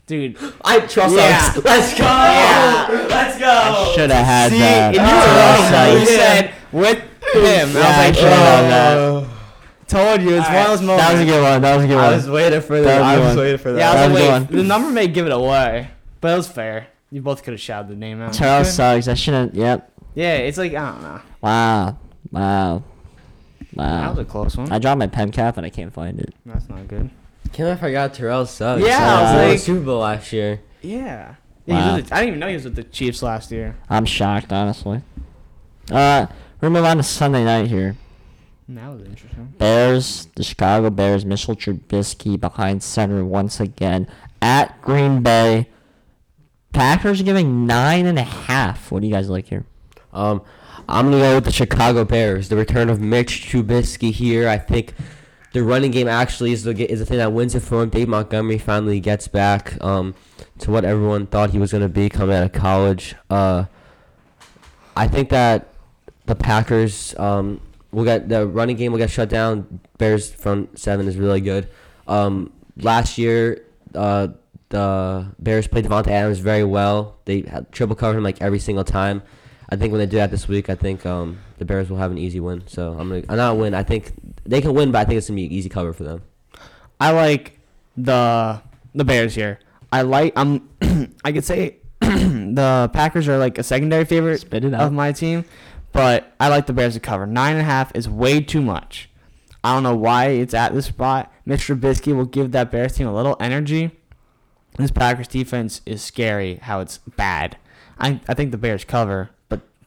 Dude. I trust Yeah. us. <laughs> Let's go. Yeah. Let's go. Should have had See, that. and you Oh, were wrong. You sorry. said with him. Yeah, I I was should've had oh. that. Told you. It's one of those moments. That was a good one. That was a good one. I was waiting for That that. was I a was one. waiting for that. Yeah, I That was was like, wait, the number may give it away, but it was fair. You both could have shouted the name out. Charles Good. Suggs. I shouldn't. Yep. Yeah, it's like I don't know. Wow. Wow. That was a close one. I dropped my pen cap and I can't find it. That's not good. Can't believe I forgot Terrell Suggs. Yeah, I was He won like- Super Bowl last year. Yeah. Yeah, he was Wow. with the- I didn't even know he was with the Chiefs last year. I'm shocked, honestly. Uh, we're gonna move on to Sunday night here. That was interesting. Bears, the Chicago Bears, Mitchell Trubisky behind center once again at Green Bay. Packers giving nine and a half. What do you guys like here? Um, I'm gonna go with the Chicago Bears. The return of Mitch Trubisky here. I think the running game actually is the is the thing that wins it for him. Dave Montgomery finally gets back um, to what everyone thought he was gonna be coming out of college. Uh, I think that the Packers um, will get the running game will get shut down. Bears front seven is really good. Um, last year, uh, the Bears played Davante Adams very well. They had triple covered him like every single time. I think when they do that this week, I think um, the Bears will have an easy win. So I'm gonna uh, not win. I think they can win, but I think it's gonna be an easy cover for them. I like the the Bears here. I like I'm <clears throat> I could say <clears throat> the Packers are like a secondary favorite Spit it of my team, but I like the Bears to cover. Nine and a half is way too much. I don't know why it's at this spot. Mr. Trubisky will give that Bears team a little energy. This Packers defense is scary. How it's bad. I I think the Bears cover, but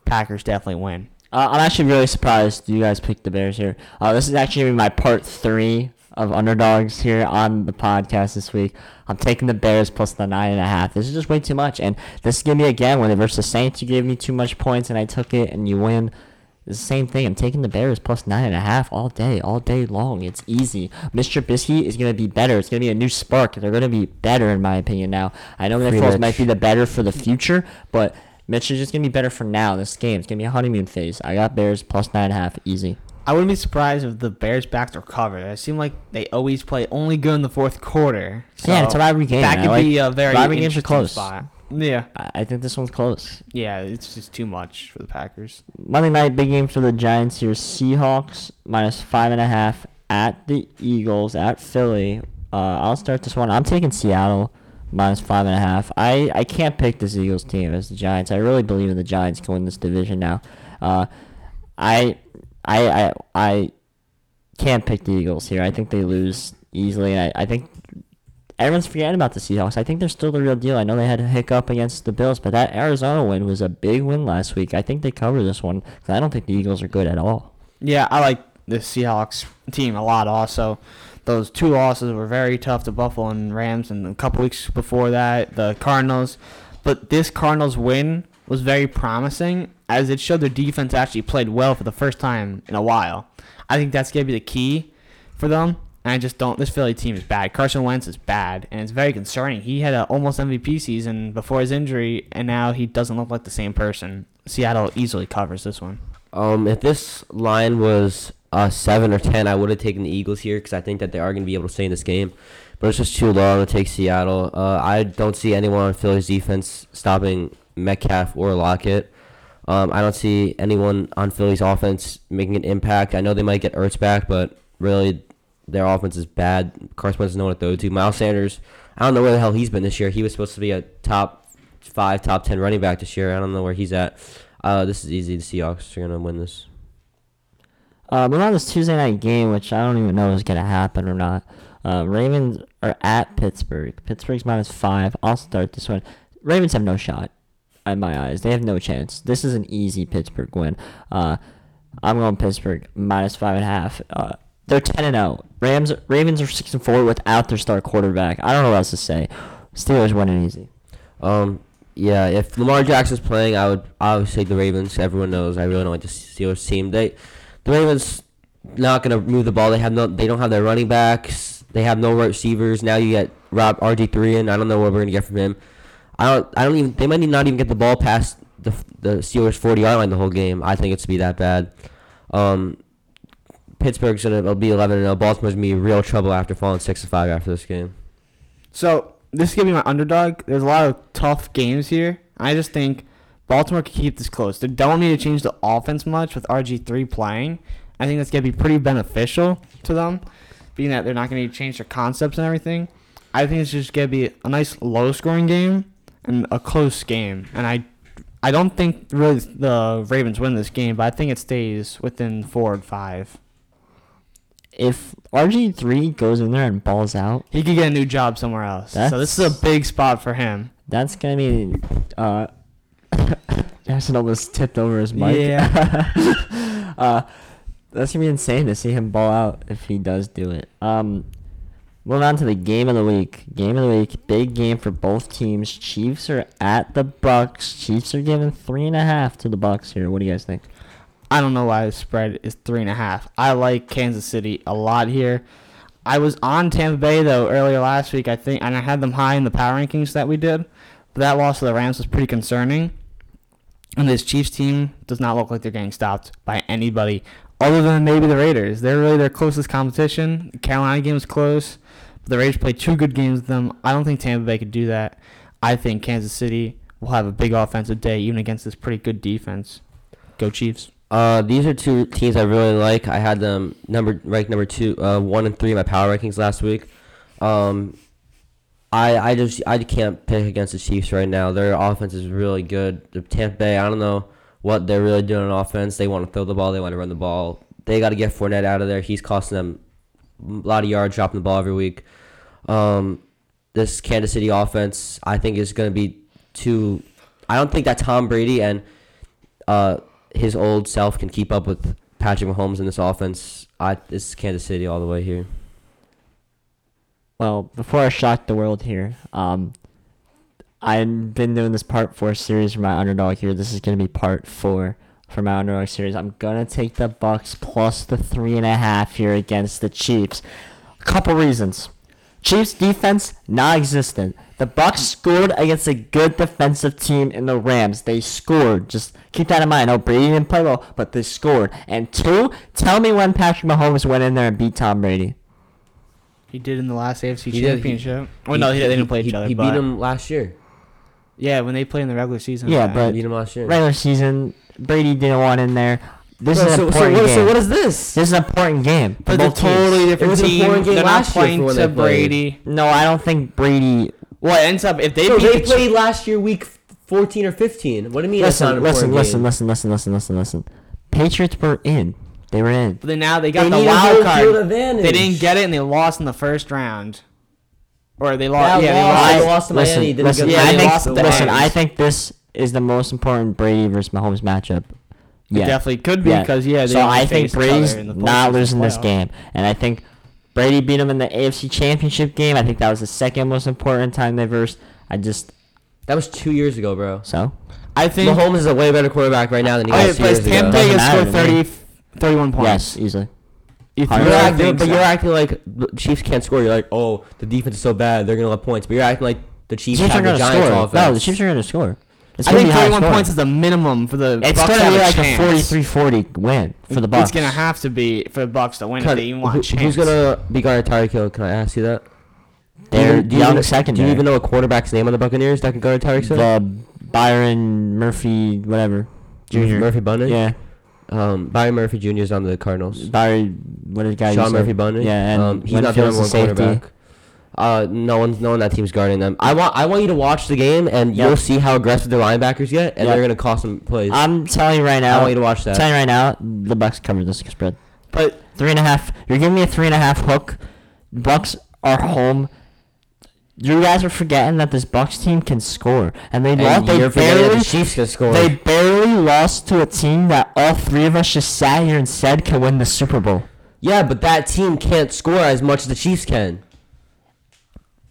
Packers definitely win. Uh, I'm actually really surprised you guys picked the Bears here. Uh, this is actually my part three of underdogs here on the podcast this week. I'm taking the Bears plus the nine and a half. This is just way too much, and this is gonna be again when they versus the Saints. You gave me too much points, and I took it, and you win. It's the same thing. I'm taking the Bears plus nine and a half all day, all day long. It's easy. Mr. Trubisky is gonna be better. It's gonna be a new spark. They're gonna be better, in my opinion. Now I know Nick Free Foles might be the better for the future, but Mitch is just gonna be better for now. This game it's gonna be a honeymoon phase. I got Bears plus nine and a half, easy. I wouldn't be surprised if the Bears backs are covered. It seemed like they always play only good in the fourth quarter. yeah, it's a rivalry game. That could like- be a very rivalry games are interesting close. spot. Yeah, I I think this one's close. yeah, it's just too much for the Packers. Monday night big game for the Giants here. Seahawks minus five and a half at the Eagles at Philly. Uh, I'll start this one. I'm taking Seattle minus five and a half. I, I can't pick this Eagles team as the Giants. I really believe in the Giants can win this division now. Uh, I I I I can't pick the Eagles here. I think they lose easily. I, I think everyone's forgetting about the Seahawks. I think they're still the real deal. I know they had a hiccup against the Bills, but that Arizona win was a big win last week. I think they cover this one 'cause I don't think the Eagles are good at all. Yeah, I like the Seahawks team a lot. Also, those two losses were very tough to Buffalo and Rams, and a couple weeks before that, the Cardinals. But this Cardinals win was very promising, as it showed their defense actually played well for the first time in a while. I think that's gonna be the key for them. And I just don't. This Philly team is bad. Carson Wentz is bad, and it's very concerning. He had an almost MVP season before his injury, and now he doesn't look like the same person. Seattle easily covers this one. Um, if this line was uh, seven or ten, I would have taken the Eagles here because I think that they are going to be able to stay in this game. But it's just too low. To take Seattle. Uh, I don't see anyone on Philly's defense stopping Metcalf or Lockett. Um, I don't see anyone on Philly's offense making an impact. I know they might get Ertz back, but really their offense is bad. Carson Wentz doesn't know what to throw to. Miles Sanders, I don't know where the hell he's been this year. He was supposed to be a top five, top ten running back this year. I don't know where he's at. Uh, this is easy. The Seahawks are gonna win this. Uh, moving on this Tuesday night game, which I don't even know is going to happen or not. Uh, Ravens are at Pittsburgh. Pittsburgh's minus five. I'll start this one. Ravens have no shot, in my eyes. They have no chance. This is an easy Pittsburgh win. Uh, I'm going Pittsburgh minus five and a half. Uh, they're ten and zero. Rams Ravens are six and four without their star quarterback. I don't know what else to say. Steelers winning easy. Um, yeah, if Lamar Jackson's playing, I would take the Ravens. Everyone knows I really don't like the Steelers team. They, the Ravens, not gonna move the ball. They have no. They don't have their running backs. They have no receivers. Now you get Rob RG three in. I don't know what we're gonna get from him. I don't. I don't even. They might not even get the ball past the the Steelers forty yard line the whole game. I think it's to be that bad. Um, Pittsburgh's gonna be eleven and 0. Baltimore's gonna be real trouble after falling six to five after this game. So this is gonna be my underdog. There's a lot of tough games here. I just think Baltimore can keep this close. They don't need to change the offense much with RG three playing. I think that's gonna be pretty beneficial to them, being that they're not gonna need to change their concepts and everything. I think it's just gonna be a nice low scoring game and a close game. And I I don't think really the Ravens win this game, but I think it stays within four and five. If RG three goes in there and balls out, He could get a new job somewhere else. so this is a big spot for him. That's gonna be uh <laughs> Jackson almost tipped over his mic. Yeah. <laughs> uh that's gonna be insane to see him ball out if he does do it. Um moving on to the game of the week. Game of the week, big game for both teams. Chiefs are at the Bucks. Chiefs are giving three and a half to the Bucks here. What do you guys think? I don't know why the spread is three and a half. I like Kansas City a lot here. I was on Tampa Bay though earlier last week, I think, and I had them high in the power rankings that we did. But that loss to the Rams was pretty concerning. And this Chiefs team does not look like they're getting stopped by anybody other than maybe the Raiders. They're really their closest competition. The Carolina game was close, but the Raiders played two good games with them. I don't think Tampa Bay could do that. I think Kansas City will have a big offensive day even against this pretty good defense. Go Chiefs. Uh, these are two teams I really like. I had them number ranked number two, uh, one and three in my power rankings last week. Um, I I just I can't pick against the Chiefs right now. Their offense is really good. The Tampa Bay, I don't know what they're really doing on offense. They want to throw the ball. They want to run the ball. They got to get Fournette out of there. He's costing them a lot of yards, dropping the ball every week. Um, this Kansas City offense, I think, is going to be too. I don't think that Tom Brady and uh, his old self can keep up with Patrick Mahomes in this offense. I this is Kansas City all the way here. Well, before I shock the world here, um, I've been doing this part four series for my underdog here. This is gonna be part four for my underdog series. I'm gonna take the Bucks plus the three and a half here against the Chiefs. A couple reasons. Chiefs defense non-existent. The Bucks scored against a good defensive team in the Rams. They scored. Just keep that in mind. Know Brady didn't play well, but they scored. And two, tell me when Patrick Mahomes went in there and beat Tom Brady. He did in the last AFC He did, he- Championship. well, no, he, they didn't play he, each other. He beat him last year. Yeah, when they played in the regular season. Yeah, He but beat him last year. regular season, Brady didn't want in there. This Bro, is an so, so, important what, game. so what is this? this is an important game. for but they're both teams. totally different team. They're not last playing for to. Brady. No, I don't think Brady. Well, it ends up if they So beat they the Chi- played last year, week 14 or 15. What do you mean? it's not Listen, an listen, listen, game? listen, listen, listen, listen, listen. Patriots were in. They were in. But then now they got They the need a wild home field card. advantage. They didn't get it, and they lost in the first round. Or they That lost. Yeah, they loss, lost. they lost to listen, Miami. Didn't listen, get yeah, I they think, lost to the listen, Lions. I think this is the most important Brady versus Mahomes matchup. It Yeah. definitely could be because yeah. They so only I think faced each other Brady's in the not postseason losing this playoff. game, and I think Brady beat him in the AFC Championship game. I think that was the second most important time they versed. I just That was two years ago, bro. so I think. Mahomes is a way better quarterback right now than he Oh, yeah, was two but years Tampa ago. Bay Doesn't gets scored matter to me. 30, 31 points. yes, easily. You Hundred You're really acting, think but so? you're acting like the Chiefs can't score. You're like, oh, the defense is so bad, they're gonna let points. But you're acting like the Chiefs, Chiefs are have the going to Giants score. offense. No, the Chiefs are going to score. It's I gonna think be high 31 scoring. points is the minimum for the It's Bucks going to to be have like a a 43-40 win for the Bucks. It's gonna have to be for the Bucks to win if Cut- they even want who- a chance. Who's gonna be guarding Tyreek Hill? Can I ask you that? Do you They're even- do you young even- secondary. Do you even know a quarterback's name on the Buccaneers that can guard Tyreek Hill? the Byron Murphy, whatever, Junior. Murphy-Bunting. Yeah, Um, Byron Murphy Jr. is on the Cardinals. Byron. What did guy? Sean you? Murphy-Bunting. Yeah, and um, he's not the number one safety. quarterback. Uh, no one, no one on that team's guarding them. I want, I want you to watch the game, and Yep. you'll see how aggressive their linebackers get, and Yep. they're gonna cost them plays. I'm telling you right now. I want you to watch I'm that. telling you right now, the Bucks cover this spread. But Three and a half. You're giving me a three and a half hook. Bucks are home. You guys are forgetting that this Bucks team can score, and they And lost. They you're forgetting that barely. the Chiefs can score. They barely lost to a team that all three of us just sat here and said can win the Super Bowl. yeah, but that team can't score as much as the Chiefs can.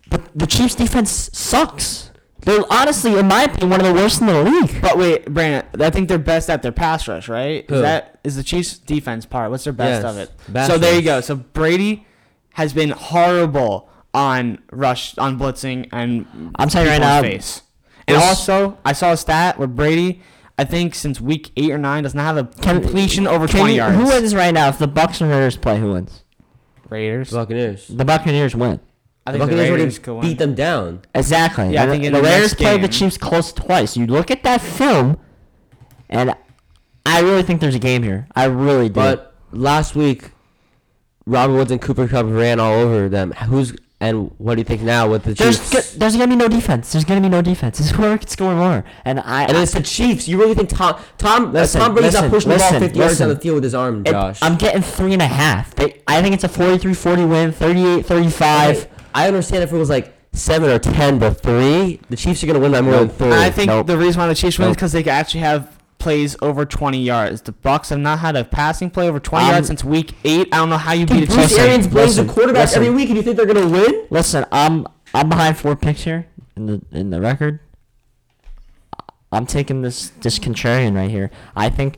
But the Chiefs' defense sucks. They're honestly, in my opinion, one of the worst in the league. but wait, Brandon, I think they're best at their pass rush, right? Who? Is that is the Chiefs defense part? What's their best Yes, of it? pass so there you go. So Brady has been horrible on rush on blitzing and I'm telling you right people's now, face. And also, I saw a stat where Brady, I think since week eight or nine, does not have a completion over Can 20 you- yards. Who wins right now? If the Bucks and Raiders play, who wins? Raiders. Buccaneers. The Buccaneers win. I The think the Buccaneers Raiders could already win. beat them down. Exactly. Yeah, I And think in the the Raiders next played the game- Chiefs close twice. You look at that film, and I really think there's a game here. I really do. But last week, Robert Woods and Cooper Kupp ran all over them. Who's and what do you think now with the there's Chiefs? go- there's gonna be no defense. There's gonna be no defense. It's whoever can score more. And I. and it's the Chiefs. You really think Tom Tom uh, Listen, Tom Brady's listen, not pushing the ball listen, 50 yards down the field with his arm, it- Josh? I'm getting three and a half. They, I think it's a 43-40 win, 38-35. Okay, I understand if it was like seven or ten, but three, the Chiefs are gonna win by more Nope. than three. I think Nope. the reason why the Chiefs win is because they actually have plays over 20 yards. The Bucks have not had a passing play over 20 Um, yards since week eight. I don't know how you beat a Bruce. Arians blames the quarterback listen. every week, and you think they're gonna win? Listen, I'm I'm behind four picks here in the in the record. I'm taking this this contrarian right here. I think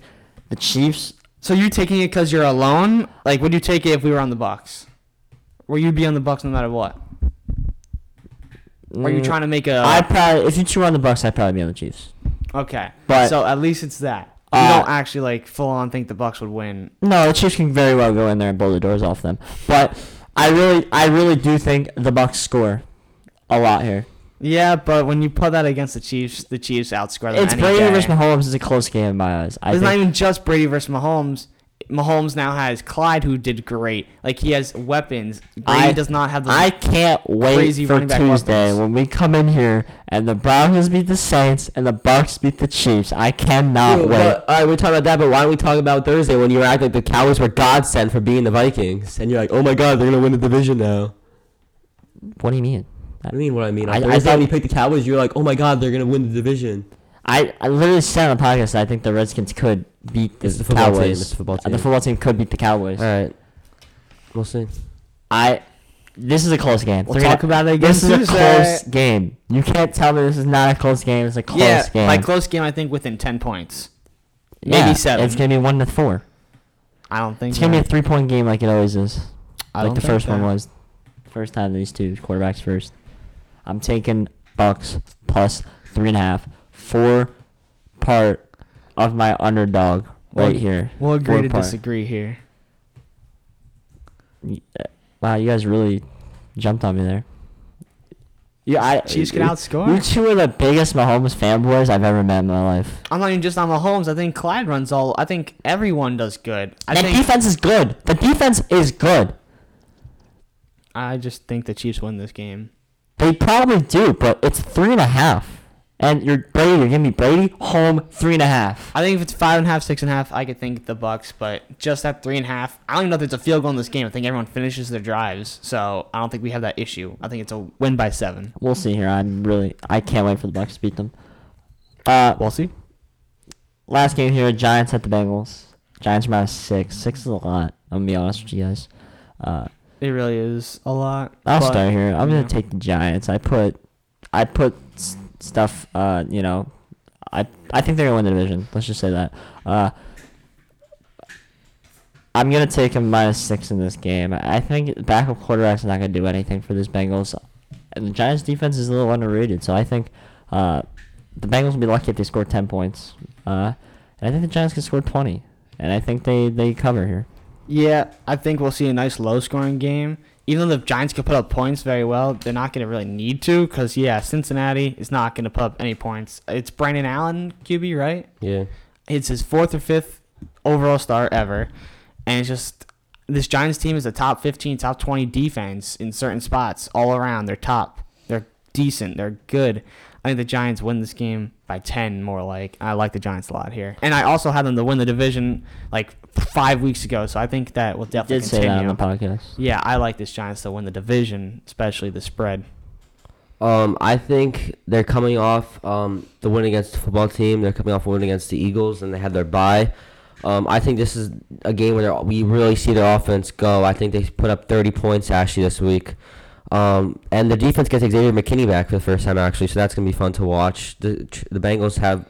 the Chiefs. So you're taking it because you're alone? Like, would you take it if we were on the Bucks? Or you'd be on the Bucks no matter what? Or are you mm, trying to make a? I probably if you two were on the Bucks, I'd probably be on the Chiefs. Okay, But- so at least it's that. You Uh, don't actually like full on think the Bucks would win. No, the Chiefs can very well go in there and blow the doors off them. But I really, I really do think the Bucks score a lot here. Yeah, but when you put that against the Chiefs, the Chiefs outscore them It's Brady day. versus Mahomes is a close game in my eyes. I It's think not even just Brady versus Mahomes. Mahomes now has Clyde, who did great. Like he has weapons. Brady I- does not have the. I can't wait crazy for Tuesday weapons. when we come in here and the Broncos beat the Saints and the Bucks beat the Chiefs. I cannot Dude, wait. but, all right, we're talking about that, but why don't we talk about Thursday when you were acting like the Cowboys were godsend for beating the Vikings, and you're like, oh my god, they're gonna win the division now. What do you mean? I mean, what I mean. I- On I thought- when you picked the Cowboys, you're like, oh my god, they're gonna win the division. I, I literally said on the podcast that I think the Redskins could beat the, It's the football team, Cowboys. it's the football Uh, team. The football team could beat the Cowboys. All right, we'll see. I. This is a close game. We'll Three talk about it again This is a close game. You can't tell me this is not a close game. It's a close yeah, game. by close game, I think within ten points. maybe Yeah, seven. It's gonna be one to four. I don't think. It's gonna be a three point game like it always is. I like don't the think first one was. First time these two quarterbacks first. I'm taking Bucks plus three and a half. Four part of my underdog Well, right here. We'll agree Four to part. disagree here. Uh, Wow, you guys really jumped on me there. Yeah, I Chiefs can outscore. You two are the biggest Mahomes fanboys I've ever met in my life. I'm not even just on Mahomes. I think Clyde runs all. I think everyone does good. I the think. defense is good. The defense is good. I just think the Chiefs win this game. They probably do, but it's three and a half. And you're Brady. You're giving me Brady home three and a half. I think if it's five and a half, six and a half, I could think the Bucks. But just at three and a half, I don't even know if there's a field goal in this game. I think everyone finishes their drives, so I don't think we have that issue. I think it's a win by seven. We'll see here. I'm really. I can't wait for the Bucks to beat them. Uh, We'll see. last game here. Giants at the Bengals. Giants are minus six. Six is a lot. I'm gonna be honest with you guys. Uh, It really is a lot. I'll but- start here. I'm gonna take the Giants. I put, I put s- stuff. Uh, you know, I I think they're gonna win the division. Let's just say that. Uh, I'm gonna take a minus six in this game. I think the backup quarterback's not gonna do anything for this Bengals. And the Giants defense is a little underrated, so I think uh, the Bengals will be lucky if they score ten points. Uh, and I think the Giants can score twenty, and I think they they cover here. Yeah, I think we'll see a nice low scoring game. Even though the Giants can put up points very well, they're not going to really need to because, yeah, Cincinnati is not going to put up any points. It's Brandon Allen, QB, right? Yeah. It's his fourth or fifth overall start ever. And it's just, this Giants team is a top 15, top 20 defense in certain spots all around. They're top. They're decent. They're good. I think the Giants win this game by 10 more like. I like the Giants a lot here. And I also had them to win the division like five weeks ago, so I think that will definitely Did say that on the podcast. Yeah, I like this Giants to win the division, especially the spread. Um, I think they're coming off um, the win against the football team. They're coming off a win against the Eagles, and they had their bye. Um, I think this is a game where we really see their offense go. I think they put up 30 points actually this week. Um, and the defense gets Xavier McKinney back for the first time actually, so that's gonna be fun to watch. The the Bengals have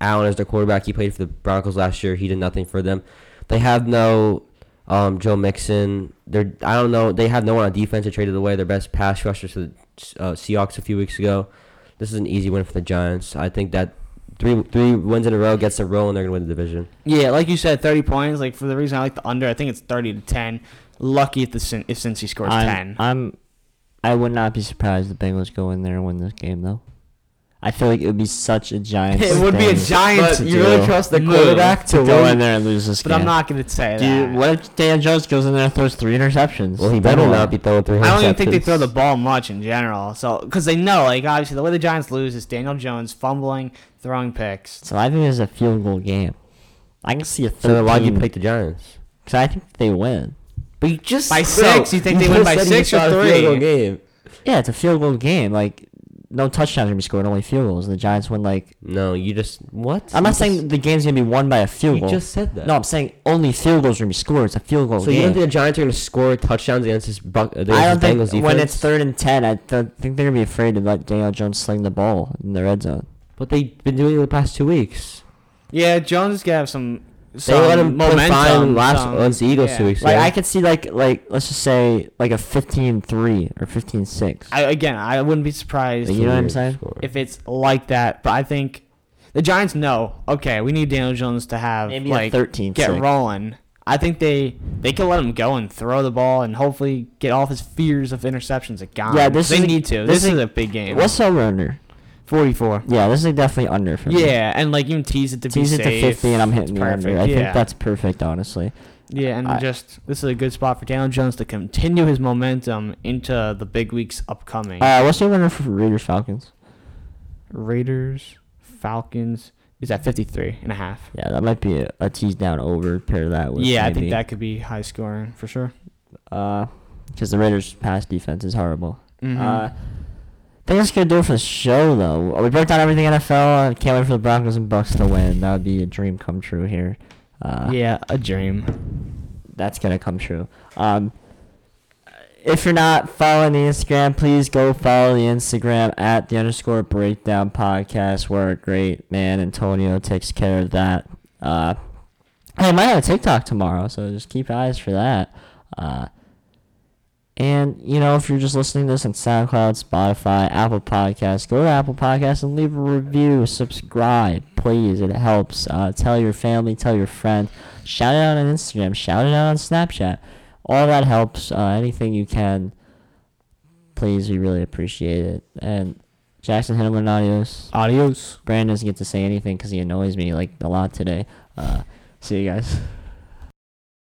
Allen as their quarterback. He played for the Broncos last year. He did nothing for them. They have no um, Joe Mixon. They're I don't know. They have no one on defense. They traded away their best pass rusher to the uh, Seahawks a few weeks ago. This is an easy win for the Giants. I think that three three wins in a row gets a roll, and they're gonna win the division. Yeah, like you said, 30 points. Like for the reason I like the under, I think it's 30 to 10. Lucky if the Cin- if Cincy scores I'm, 10. I'm, I would not be surprised if the Bengals go in there and win this game, though. I feel like it would be such a giant. It would be a giant. Giants to you really trust the to quarterback to to go win? in there and lose this but game. But I'm not gonna say Dude, that. what if Dan Jones goes in there and throws three interceptions? Well, he better not be throwing three. I don't even think they interceptions. throw the ball much in general. So, because they know, like obviously, the way the Giants lose is Daniel Jones fumbling, throwing picks. So I think it's a field goal game. I can see a 13. So then why do you pick the Giants? Because I think they win. But you just By six? You think they win by six or three? game. Yeah, it's a field goal game. Like, no touchdowns are gonna be scored, only field goals. The Giants win like. No, you just what? I'm not You saying the game's gonna be won by a field you goal. just said that. no, I'm saying only field goals are gonna be scored. It's a field goal So you game. don't think the Giants are going to score touchdowns against this Buck? Against I don't this think Bengals defense? when it's third and ten, I th- think they're gonna be afraid to let Daniel Jones sling the ball in the red zone. But they've been doing it the past two weeks. Yeah, Jones is gonna have some. They some let him play momentum. fine last some- against the Eagles yeah. two weeks Like ago. I could see like like let's just say like a 15-3 or 15-6. I, again, I wouldn't be surprised You know what I'm saying? if it's like that. But I think the Giants know. Okay, we need Daniel Jones to have Maybe like 13 get rolling. I think they they can let him go and throw the ball and hopefully get all of his fears of interceptions gone. Yeah, this they is a- need to. this This, is- is a big game. What's over under? Forty four? Yeah, this is definitely under for me. Yeah, and like even tease it to Tease be it to safe. 50 and I'm hitting the under. perfect. I yeah. think that's perfect, honestly. yeah, and I- just this is a good spot for Daniel Jones to continue his momentum into the big weeks upcoming. Uh, what's the over under for Raiders Falcons? Raiders, Falcons is at 53 and a half. Yeah, that might be a, a tease down over. Pair that with Yeah, I maybe, think that could be high scoring for sure. Uh, because the Raiders' pass defense is horrible. Mhm. Uh, I think that's gonna do it for the show, though. We broke down everything NFL. and can't wait for the Broncos and Bucks to win. That would be a dream come true here. Uh, yeah, a dream. that's gonna come true. Um, if you're not following the Instagram, please go follow the Instagram at the underscore breakdown podcast. Where a great man Antonio takes care of that. Uh, I might have a TikTok tomorrow, so just keep eyes for that. Uh, and you know, if you're just listening to this on SoundCloud, Spotify, Apple Podcasts, go to Apple Podcasts and leave a review. Subscribe, please. It helps. Uh, tell your family, tell your friend. Shout it out on Instagram. Shout it out on Snapchat. All that helps. Uh, anything you can, please. We really appreciate it. And Jackson Himmler, adios. Adios. Brandon doesn't get to say anything because he annoys me like a lot today. Uh, see you guys.